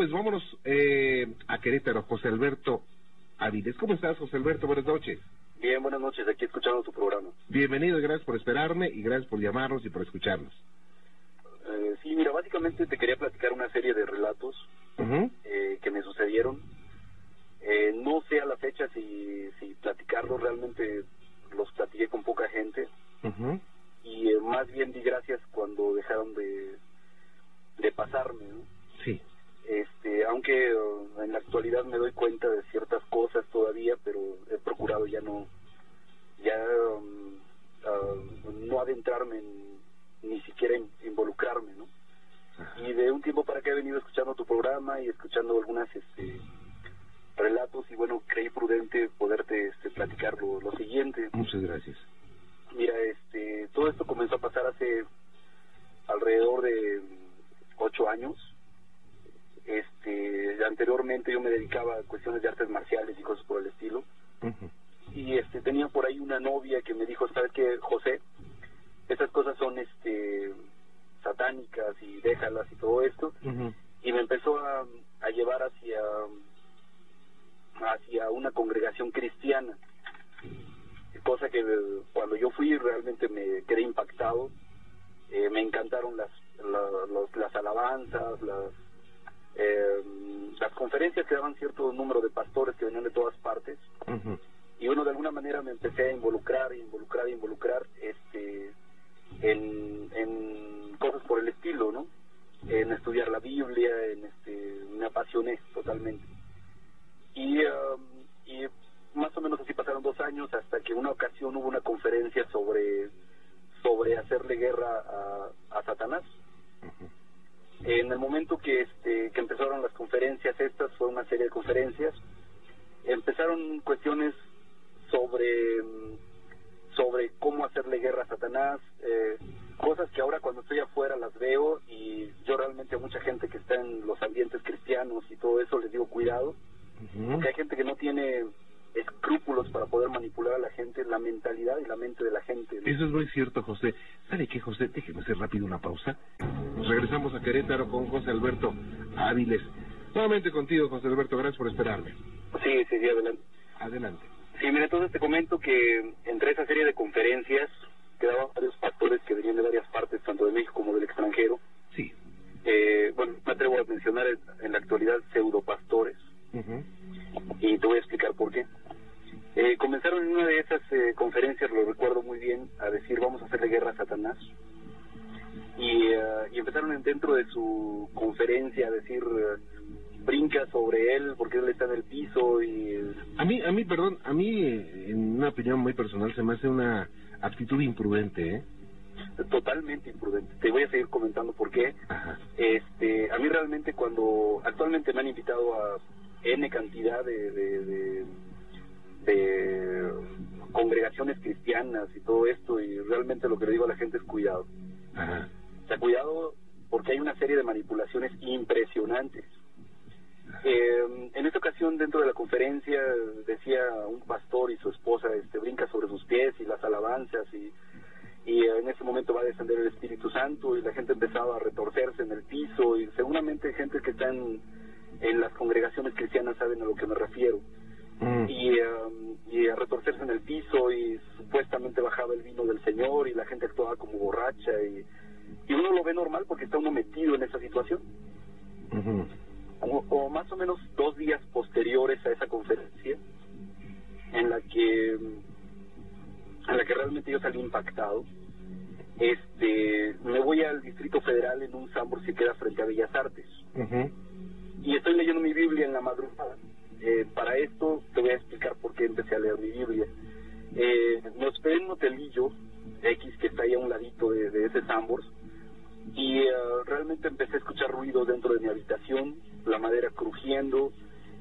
Pues vámonos eh, a Querétaro, José Alberto Aviles. ¿Cómo estás, José Alberto? Buenas noches. Bien, buenas noches, aquí escuchando tu programa. Bienvenido, gracias por esperarme y gracias por llamarnos y por escucharnos. Eh, sí, mira, básicamente te quería platicar una serie de relatos eh, que me sucedieron. Eh, no sé a la fecha si, si platicarlos, realmente los platiqué con poca gente y eh, más bien di gracias cuando dejaron de, de pasarme, ¿no? Este, aunque eh, en la actualidad me doy cuenta de ciertas cosas todavía, pero he procurado ya no, ya um, ah, no adentrarme en, ni siquiera in- involucrarme, ¿no? Ajá. Y de un tiempo para acá he venido escuchando tu programa y escuchando algunas este, relatos y bueno, creí prudente poderte este, platicar lo, lo siguiente. Muchas gracias. Mira, este, todo esto comenzó a pasar hace alrededor de ocho años. Anteriormente yo me dedicaba a cuestiones de artes marciales y cosas por el estilo. Y este, tenía por ahí una novia que me dijo, ¿sabes qué, José? Esas cosas son este, satánicas y déjalas y todo esto. Y me empezó a, a llevar hacia, hacia una congregación cristiana cosa que eh, cuando yo fui realmente me quedé impactado Eh, me encantaron las la- los- las alabanzas las eh, las conferencias que daban cierto número de pastores que venían de todas partes. Y bueno de alguna manera me empecé a involucrar involucrar involucrar este en, en cosas por el estilo no en estudiar la Biblia en este me apasioné totalmente. Y um, y más o menos así pasaron dos años hasta que una ocasión hubo una conferencia sobre sobre hacerle guerra a, a Satanás. En el momento que este que empezaron las conferencias estas fue una serie de conferencias empezaron cuestiones sobre mm, sobre cómo hacerle guerra a Satanás eh, cosas que ahora cuando estoy afuera las veo y yo realmente a mucha gente que está en los ambientes cristianos y todo eso les digo cuidado porque hay gente que no tiene escrúpulos para poder manipular a la gente la mentalidad y la mente de la gente ¿no? Eso es muy cierto, José. ¿Sabe qué, José? Déjeme hacer rápido una pausa. Regresamos a Querétaro con José Alberto Áviles. Nuevamente contigo, José Alberto. Gracias por esperarme. sí sí sí adelante Adelante. Sí, mira, entonces te comento que entre esa serie de conferencias quedaban varios pastores que venían de varias partes, tanto de México como del extranjero. Sí. Eh, bueno, me atrevo a mencionar en, en la actualidad pseudopastores Ujú. y te voy a explicar por qué. Eh, comenzaron en una de esas eh, conferencias, lo recuerdo muy bien, a decir vamos a hacerle guerra a Satanás. Y, eh, y empezaron en- dentro de su conferencia a decir eh, brinca sobre él porque él está en el piso y A mí, a mí, perdón, a mí, en una opinión muy personal, se me hace una actitud imprudente, ¿eh? totalmente imprudente. Te voy a seguir comentando por qué. Ajá. Este, a mí realmente cuando actualmente me han invitado a n cantidad de, de, de, de congregaciones cristianas y todo esto y realmente lo que le digo a la gente es cuidado. Ajá. O sea, cuidado porque hay una serie de manipulaciones impresionantes. Eh, en esta ocasión dentro de la conferencia decía un pastor y su esposa este brinca sobre sus pies y las alabanzas y y en ese momento va a descender el Espíritu Santo y la gente empezaba a retorcerse en el piso y seguramente gente que está en, en las congregaciones cristianas saben a lo que me refiero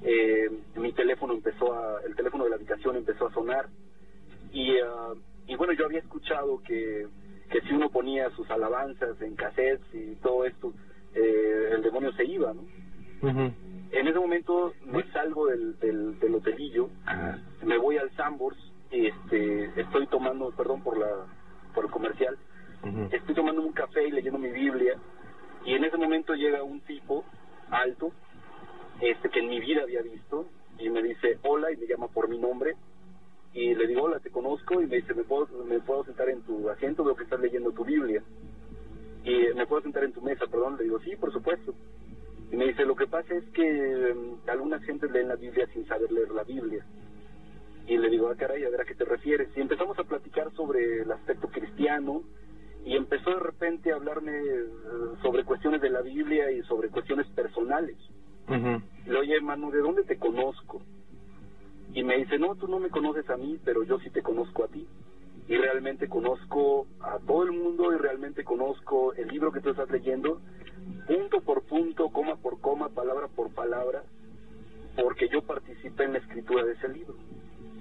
eh, mi teléfono empezó a, el teléfono de la habitación empezó a sonar. Y, eh, y bueno yo había escuchado que, que si uno ponía sus alabanzas en cassettes y todo esto, eh, el demonio se iba, ¿no? En ese momento me salgo del, del, del hotelillo, me voy al Sambors y este, estoy tomando, perdón por la por el comercial, estoy tomando un café y leyendo mi Biblia y en ese momento llega un tipo alto mi vida había visto y me dice hola y me llama por mi nombre y le digo hola te conozco y me dice me puedo me puedo sentar en tu asiento veo que estás leyendo tu Biblia y me puedo sentar en tu mesa perdón le digo sí por supuesto y me dice lo que pasa es que um, algunas gentes leen la Biblia sin saber leer la Biblia y le digo ah caray a ver a qué te refieres y empezamos a platicar sobre el aspecto cristiano y empezó de repente a hablarme uh, sobre cuestiones de la Biblia y sobre cuestiones personales Le oye, hermano, ¿de dónde te conozco? Y me dice, no, tú no me conoces a mí, pero yo sí te conozco a ti. Y realmente conozco a todo el mundo y realmente conozco el libro que tú estás leyendo, punto por punto, coma por coma, palabra por palabra, porque yo participé en la escritura de ese libro.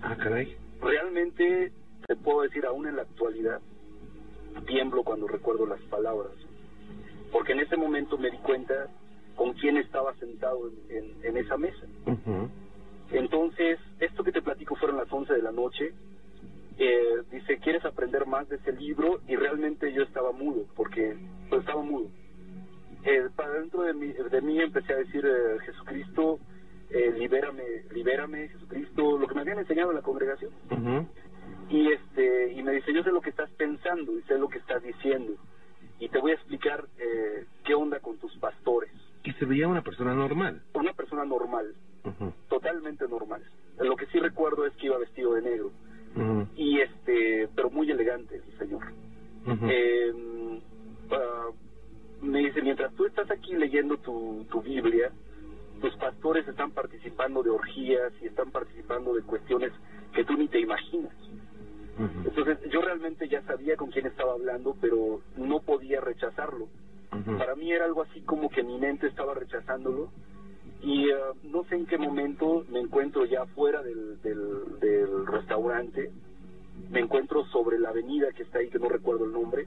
Ah, caray. Realmente, te puedo decir, aún en la actualidad, tiemblo cuando recuerdo las palabras, porque en ese momento me di cuenta con quién estaba sentado en, en- en esa mesa. Entonces, esto que te platico fueron las 11 de la noche. Eh, dice, ¿quieres aprender más de ese libro? Y realmente yo estaba mudo, porque pues, estaba mudo. Eh, para dentro de mí, de mí empecé a decir, eh, Jesucristo, eh, libérame, libérame, Jesucristo, lo que me habían enseñado en la congregación. Y este y me dice, yo sé lo que estás pensando y sé lo que estás diciendo. Y te voy a explicar eh, qué onda con tus pastores. Y se veía una persona normal. Una persona normal, totalmente normal. Lo que sí recuerdo es que iba vestido de negro y este, pero muy elegante el señor. Eh, ah, me dice, mientras tú estás aquí leyendo tu, tu Biblia, tus pastores están participando de orgías y están participando de cuestiones que tú ni te imaginas. Entonces yo realmente ya sabía con quién estaba hablando, pero no podía rechazarlo. Para mí era algo así como que mi mente estaba rechazándolo y eh, no sé en qué momento me encuentro ya fuera del, del, del restaurante, me encuentro sobre la avenida que está ahí, que no recuerdo el nombre.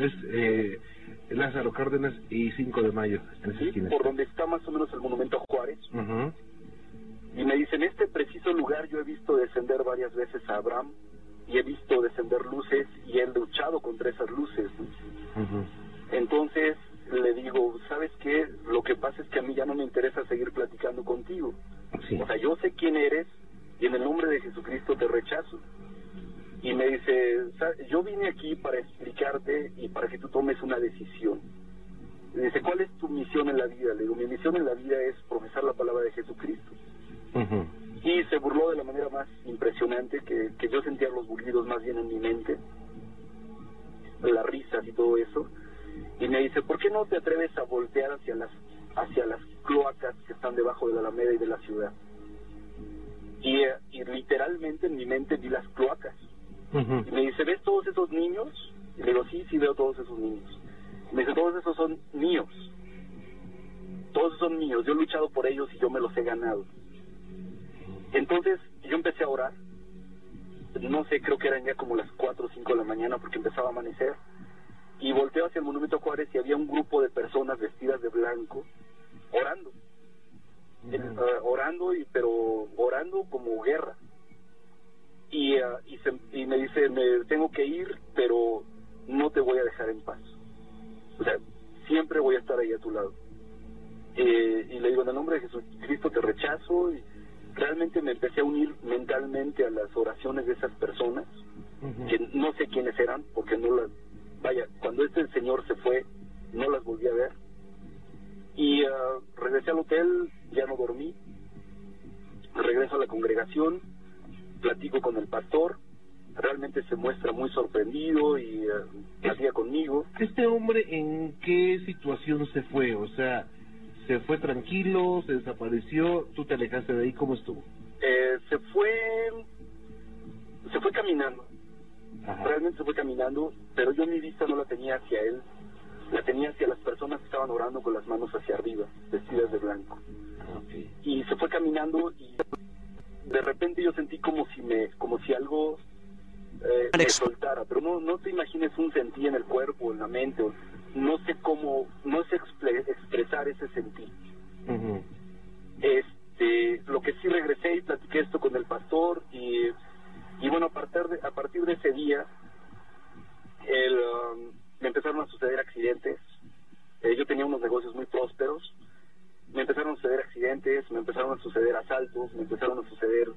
Es eh, Lázaro Cárdenas y 5 de mayo, en esa ¿sí? esquina. por donde está más o menos el monumento a Juárez, y me dice, en este preciso lugar yo he visto descender varias veces a Abraham y he visto descender luces Me dice, ¿ves todos esos niños? Y le digo, sí, sí veo todos esos niños. Me dice, todos esos son míos. Todos esos son míos. Yo he luchado por ellos y yo me los he ganado. Entonces yo empecé a orar. No sé, creo que eran ya como las 4 o 5 de la mañana porque empezaba a amanecer. Y volteo hacia el Monumento Juárez y había un grupo de personas vestidas de blanco orando. Eh, orando, y pero orando como guerra. Y, eh, y, se- y me dice, me tengo que ir, pero no te voy a dejar en paz. O sea, siempre voy a estar ahí a tu lado. Eh, y le digo, en el nombre de Jesucristo te rechazo. Y realmente me empecé a unir mentalmente a las oraciones de esas personas, que no sé quiénes eran, porque no las... Vaya, cuando este señor se fue, no las volví a ver. Y ah, regresé al hotel, ya no dormí. Regreso a la congregación, platico con el pastor. Realmente se muestra muy sorprendido y ah, platica conmigo. ¿Este hombre en qué situación se fue? O sea, ¿se fue tranquilo? ¿Se desapareció? ¿Tú te alejaste de ahí? ¿Cómo estuvo? Eh, se fue se fue caminando Ajá. realmente se fue caminando pero yo mi vista no la tenía hacia él la tenía hacia las personas que estaban orando con las manos hacia arriba vestidas de blanco Ok. y se fue caminando y de repente yo sentí como si me como si algo eh, me soltara pero no no te imagines un sentir en el cuerpo en la mente o- no sé cómo no sé expre- expresar ese sentir Ujú. este lo que sí regresé y platiqué esto con el pastor y, y bueno a partir de, a partir de ese día el, um, me empezaron a suceder accidentes. Eh, yo tenía unos negocios muy prósperos me empezaron a suceder accidentes, me empezaron a suceder asaltos, me empezaron a suceder,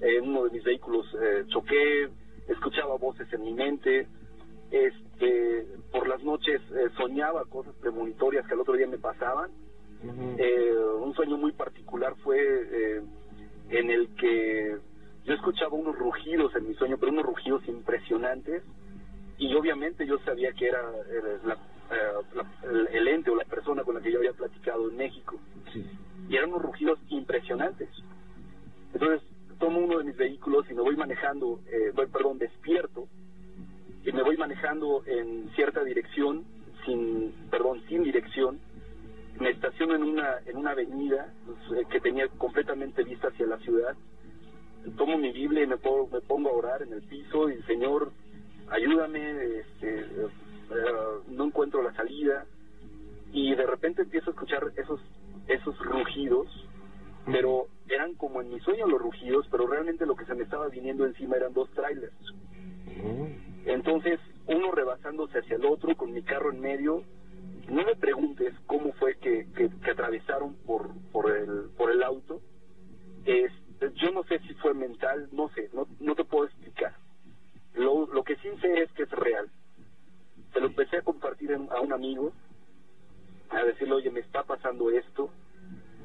eh, uno de mis vehículos eh, choqué, escuchaba voces en mi mente, este, por las noches eh, soñaba cosas premonitorias que al otro día me pasaban. eh, un sueño muy particular fue eh, en el que yo escuchaba unos rugidos en mi sueño, pero unos rugidos impresionantes y obviamente yo sabía que era eh, la- el- el ente o la persona con la que yo había platicado en México Sí. y eran unos rugidos impresionantes. Entonces tomo uno de mis vehículos y me voy manejando, eh, voy, perdón, despierto y me voy manejando en cierta dirección, sin, perdón, sin dirección. Me estaciono en una en una avenida pues, eh, que tenía completamente vista hacia la ciudad. Tomo mi Biblia y me pongo, me pongo a orar en el piso y Señor, ayúdame, este, eh, no encuentro la salida. Y de repente empiezo a escuchar esos esos rugidos pero eran como en mi sueño los rugidos pero realmente lo que se me estaba viniendo encima eran dos trailers. Entonces uno rebasándose hacia el otro con mi carro en medio no me preguntes cómo fue que, que, que atravesaron por por el por el auto. Es yo no sé si fue mental no sé no no te puedo explicar. Lo, lo que sí sé es que es real se lo empecé a compartir a un amigo a decirle oye me está pasando esto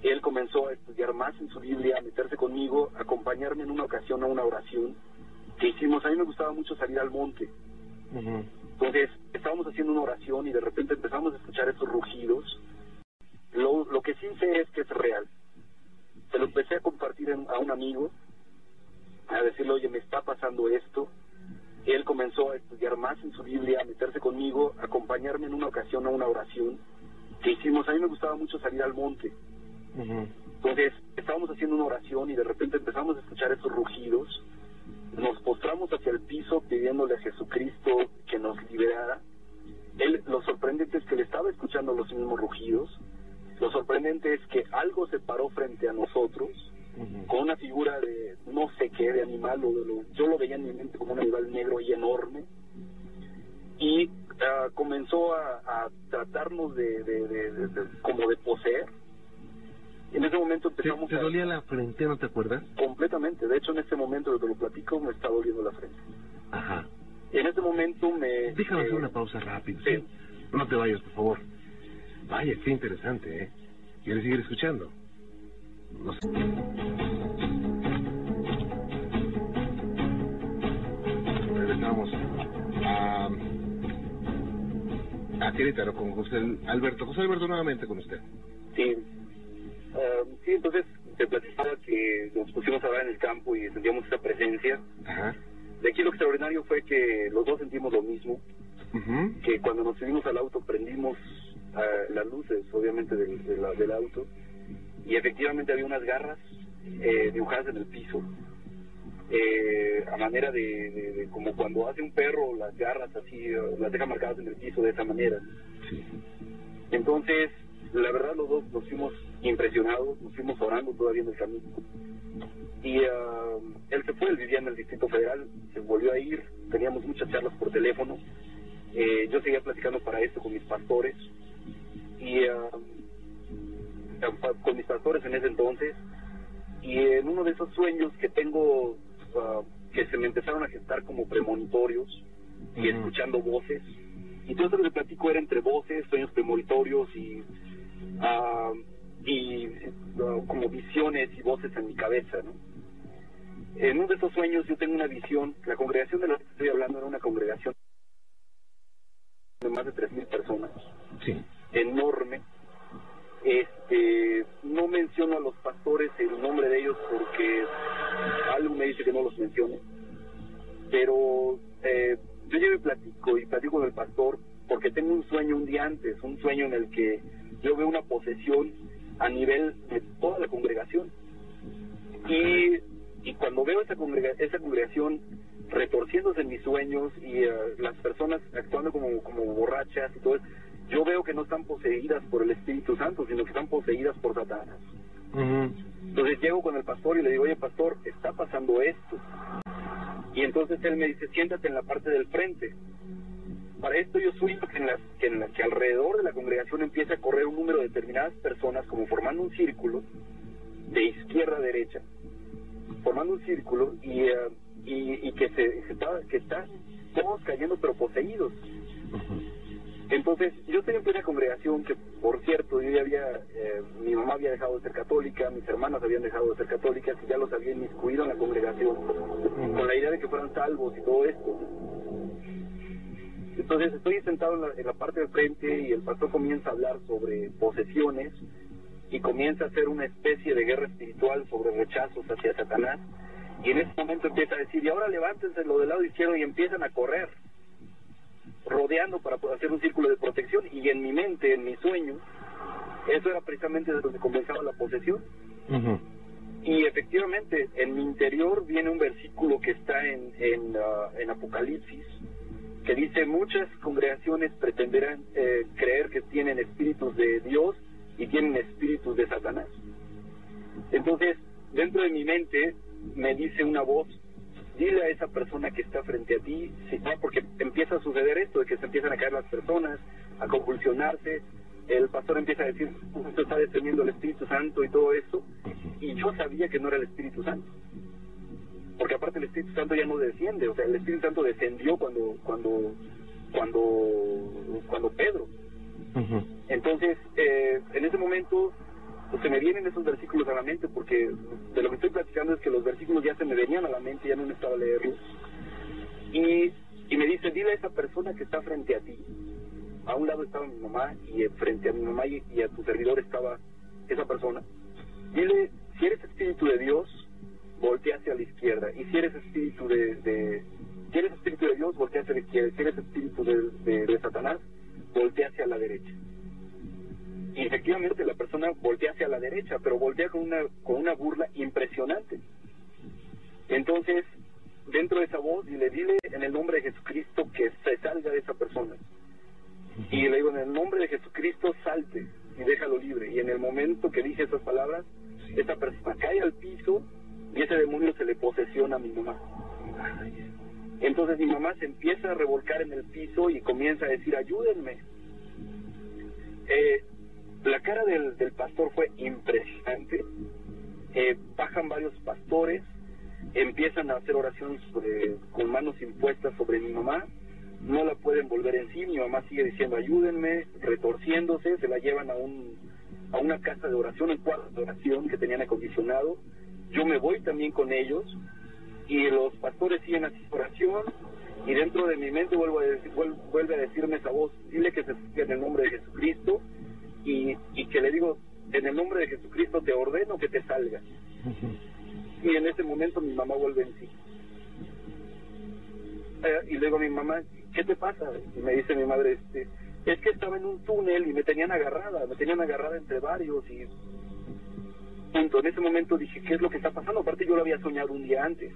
él comenzó a estudiar más en su Biblia, a meterse conmigo, a acompañarme en una ocasión a una oración que hicimos. A mí me gustaba mucho salir al monte. Ujú. Entonces estábamos haciendo una oración y de repente empezamos a escuchar esos rugidos. Lo, lo que sí sé es que es real. Se lo empecé a compartir a un amigo, a decirle, oye, me está pasando esto. Él comenzó a estudiar más en su Biblia, a meterse conmigo, a acompañarme en una ocasión a una oración que hicimos. A mí me gustaba mucho salir al monte. Ujú. Entonces estábamos haciendo una oración y de repente empezamos a escuchar esos rugidos. Nos postramos hacia el piso pidiéndole a Jesucristo que nos liberara. Él, lo sorprendente es que le estaba escuchando los mismos rugidos. Lo sorprendente es que algo se paró frente a nosotros Con una figura de no sé qué, de animal. O de lo, yo lo veía en mi mente como un animal negro y enorme. Y ah, comenzó a, a tratarnos de, de- de- como de poseer. En ese momento ¿Te, empezamos te a... dolía la frente, no te acuerdas? Completamente. De hecho, en este momento que te lo platico, me está doliendo la frente. Ajá. En este momento me... Déjame hacer eh, una pausa rápido. sí. ¿sí? No te vayas, por favor. Vaya, qué interesante, ¿eh? ¿Quieres seguir escuchando? No sé. Regresamos a, a Querétaro con José Alberto. José Alberto, nuevamente con usted. Sí. Ah, sí, entonces te platicaba que nos pusimos a hablar en el campo y sentíamos esa presencia. Ajá. De aquí lo extraordinario fue que los dos sentimos lo mismo, Ujú. que cuando nos subimos al auto prendimos ah, las luces, obviamente, del, del auto, y efectivamente había unas garras eh, dibujadas en el piso, eh, a manera de, de- de como cuando hace un perro las garras así, eh, las deja marcadas en el piso de esa manera. Sí. Entonces, la verdad los dos nos fuimos impresionados, nos fuimos orando todavía en el camino. Y ah, él se fue, él vivía en el Distrito Federal, se volvió a ir, teníamos muchas charlas por teléfono. Eh, yo seguía platicando para esto con mis pastores. Y ah, con mis pastores en ese entonces. Y en uno de esos sueños que tengo, ah, que se me empezaron a gestar como premonitorios y escuchando voces. Y todo esto que platico era entre voces, sueños premonitorios y, ah, y ah, como visiones y voces en mi cabeza, ¿no? En uno de esos sueños yo tengo una visión, la congregación de la que estoy hablando era una congregación de más de 3.000 personas, Sí. enorme. Este, no menciono a los pastores el nombre de ellos porque algo me dice que no los mencione. Pero eh, yo llevo y platico y platico con el pastor porque tengo un sueño un día antes, un sueño en el que yo veo una posesión a nivel de toda la congregación. Y, y cuando veo esa, congrega- esa congregación retorciéndose en mis sueños y eh, las personas actuando como, como borrachas y todo eso, yo veo que no están poseídas por el Espíritu Santo, sino que están poseídas por Satanás. Entonces llego con el pastor y le digo, oye pastor, está pasando esto. Y entonces él me dice, siéntate en la parte del frente. Para esto yo sueño que, en las, que, en la, que alrededor de la congregación empieza a correr un número de determinadas personas como formando un círculo de izquierda a derecha, formando un círculo y, eh, y, y, que, se, está, que están todos cayendo pero poseídos. Entonces, yo estoy en plena congregación que, por cierto, yo ya había, eh, mi mamá había dejado de ser católica, mis hermanas habían dejado de ser católicas y ya los habían inmiscuido en la congregación con la idea de que fueran salvos y todo esto. Entonces estoy sentado en la, en la parte del frente y el pastor comienza a hablar sobre posesiones y comienza a hacer una especie de guerra espiritual sobre rechazos hacia Satanás. Y en ese momento empieza a decir, y ahora levántense lo del lado izquierdo y empiezan a correr, rodeando para poder hacer un círculo de protección. Y en mi mente, en mi sueño, eso era precisamente de donde comenzaba la posesión. Y efectivamente, en mi interior viene un versículo que está en, en, uh, en Apocalipsis, que dice, muchas congregaciones pretenderán eh, creer que tienen espíritus de Dios y tienen espíritus de Satanás. Entonces, dentro de mi mente me dice una voz, dile a esa persona que está frente a ti, sí, porque empieza a suceder esto, de que se empiezan a caer las personas, a convulsionarse, el pastor empieza a decir, esto está descendiendo el Espíritu Santo y todo eso, y yo sabía que no era el Espíritu Santo. Porque aparte el Espíritu Santo ya no desciende, o sea, el Espíritu Santo descendió cuando cuando cuando cuando Pedro. Entonces, eh, en ese momento pues, se me vienen esos versículos a la mente porque de lo que estoy platicando es que los versículos ya se me venían a la mente, ya no me estaba leerlos. Y, y me dice, dile a esa persona que está frente a ti. A un lado estaba mi mamá y frente a mi mamá y, a tu servidor estaba esa persona. Dile, si eres espíritu de Dios, voltea hacia la izquierda. Y si eres espíritu de, de si eres espíritu de Dios, voltea hacia la izquierda. Si eres espíritu de, de, de Satanás, voltea hacia la derecha. Y efectivamente la persona voltea hacia la derecha, pero voltea con una, con una burla impresionante. Entonces, dentro de esa voz, y le dile en el nombre de Jesucristo que se salga de esa persona. Y le digo, en el nombre de Jesucristo, salte y déjalo libre. Y en el momento que dije esas palabras, esta persona cae al piso y ese demonio se le posesiona a mi mamá. Entonces mi mamá se empieza a revolcar en el piso y comienza a decir, ayúdenme. Eh, la cara del, del pastor fue impresionante. Eh, bajan varios pastores, empiezan a hacer sobre, con manos impuestas sobre mi mamá. No la pueden volver en sí. Mi mamá sigue diciendo ayúdenme, retorciéndose. Se la llevan a un a una casa de oración, un cuarto de oración que tenían acondicionado. Yo me voy también con ellos y los pastores siguen haciendo oración y dentro de mi mente vuelvo a decir, vuelve a decirme esa voz, dile que se en el nombre de Jesucristo y, y que le digo, en el nombre de Jesucristo te ordeno que te salgas. Y en ese momento mi mamá vuelve en sí. Eh, y le digo a mi mamá, ¿qué te pasa? Y me dice mi madre, este, es que estaba en un túnel y me tenían agarrada, me tenían agarrada entre varios y punto. En ese momento dije, ¿qué es lo que está pasando? Aparte yo lo había soñado un día antes.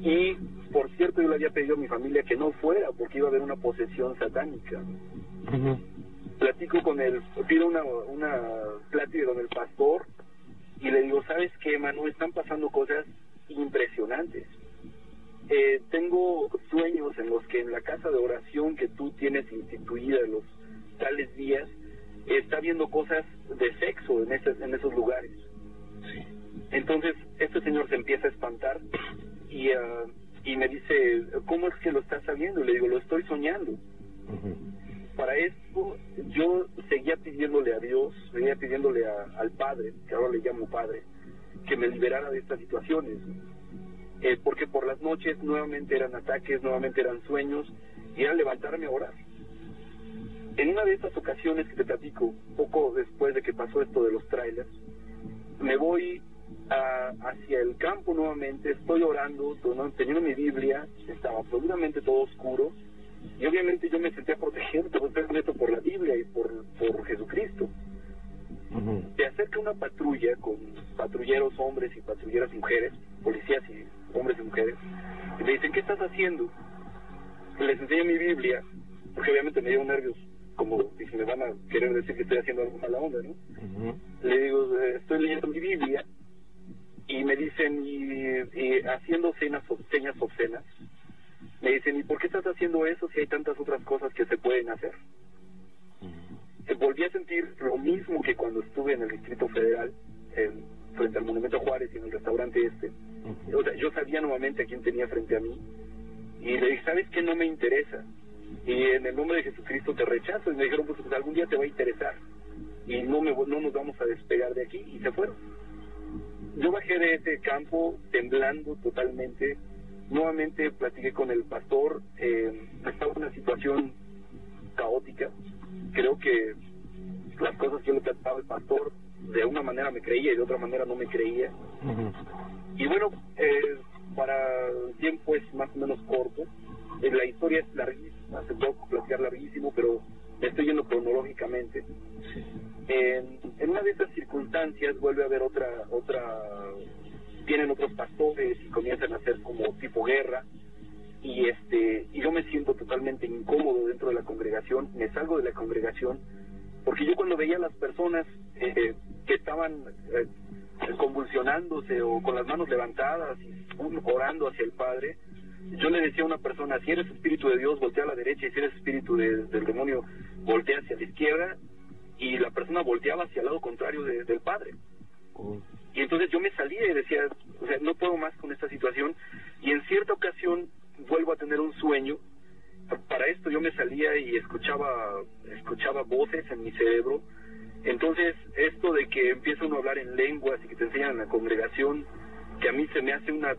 Y, por cierto, yo le había pedido a mi familia que no fuera porque iba a haber una posesión satánica. Platico con él, pido una, una plática con el pastor y le digo, ¿sabes qué, Manu? Están pasando cosas impresionantes. Eh, tengo sueños en los que en la casa de oración que tú tienes instituida los tales días, está viendo cosas de sexo en, ese, en esos lugares. Entonces, este señor se empieza a espantar y, uh, y me dice, ¿cómo es que lo estás sabiendo? Le digo, lo estoy soñando. Para esto, yo seguía pidiéndole a Dios, seguía pidiéndole a, al Padre, que ahora le llamo Padre, que me liberara de estas situaciones. Eh, porque por las noches nuevamente eran ataques, nuevamente eran sueños, y era levantarme a orar. En una de estas ocasiones que te platico, poco después de que pasó esto de los trailers, me voy a, hacia el campo nuevamente, estoy orando, teniendo mi Biblia, estaba absolutamente todo oscuro, y obviamente yo me sentía protegido por la Biblia y por, por Jesucristo. Se acerca una patrulla con patrulleros hombres y patrulleras mujeres, policías y hombres y mujeres, y me dicen, ¿qué estás haciendo? Les enseño mi Biblia, porque obviamente me dio nervios, como si me van a querer decir que estoy haciendo algo mala onda, ¿no? Le digo, estoy leyendo mi Biblia, y me dicen, y, y haciendo señas obscenas, me dicen, ¿y por qué estás haciendo eso si hay tantas otras cosas que se pueden hacer? Eh, volví a sentir lo mismo que cuando estuve en el Distrito Federal, en- frente al Monumento Juárez y en el restaurante este. O sea, yo sabía nuevamente a quién tenía frente a mí y le dije, ¿sabes qué? No me interesa. Y en el nombre de Jesucristo te rechazo. Y me dijeron, pues, pues, algún día te va a interesar. Y no, me, no nos vamos a despegar de aquí. Y se fueron. Yo bajé de ese campo temblando totalmente. Nuevamente platiqué con el pastor. Eh, estaba en una situación caótica. Creo que las cosas que yo le platicaba al pastor, de una manera me creía y de otra manera no me creía. Y bueno, eh, para el tiempo es más o menos corto. Eh, la historia es larguísima, se puede platicar larguísimo, pero me estoy yendo cronológicamente. En, en una de estas circunstancias vuelve a haber otra, otra, vienen otros pastores y comienzan a hacer como tipo guerra y este, y yo me siento totalmente incómodo dentro de la congregación, me salgo de la congregación porque yo cuando veía a las personas eh, que estaban eh, convulsionándose o con las manos levantadas y orando hacia el Padre, yo le decía a una persona, si eres espíritu de Dios, voltea a la derecha, y si eres espíritu de- del demonio, voltea hacia la izquierda, y la persona volteaba hacia el lado contrario de- del Padre. Y entonces yo me salía y decía, o sea, no puedo más con esta situación. Y en cierta ocasión vuelvo a tener un sueño. Para esto yo me salía y escuchaba, escuchaba voces en mi cerebro. Entonces esto de que empieza uno a hablar en lenguas y que te enseñan en la congregación, que a mí se me hace una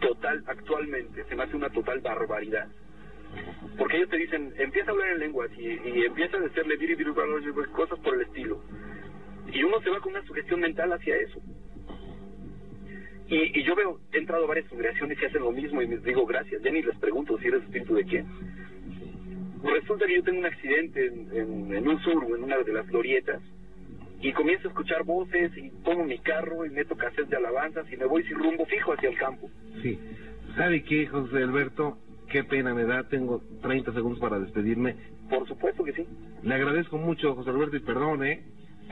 total, actualmente, se me hace una total barbaridad. Porque ellos te dicen, empieza a hablar en lenguas y, y a decirle cosas por el estilo. Y uno se va con una sugestión mental hacia eso. Y, y yo veo, he entrado a varias congregaciones y hacen lo mismo y me digo, gracias, ya ni les pregunto si eres espíritu de quién. Resulta que yo tengo un accidente en, en, en un sur, en una de las glorietas, y comienzo a escuchar voces y tomo mi carro y meto cassettes de alabanzas y me voy sin rumbo fijo hacia el campo. Sí. ¿Sabe qué, José Alberto? Qué pena me da. Tengo 30 segundos para despedirme. Por supuesto que sí. Le agradezco mucho, José Alberto, y perdón, ¿eh?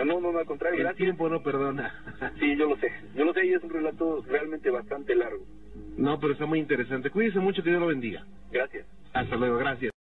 No, no, no, al contrario, El gracias. tiempo no perdona. Sí, yo lo sé. Yo lo sé y es un relato realmente bastante largo. No, pero está muy interesante. Cuídese mucho, que Dios lo bendiga. Gracias. Hasta luego, gracias.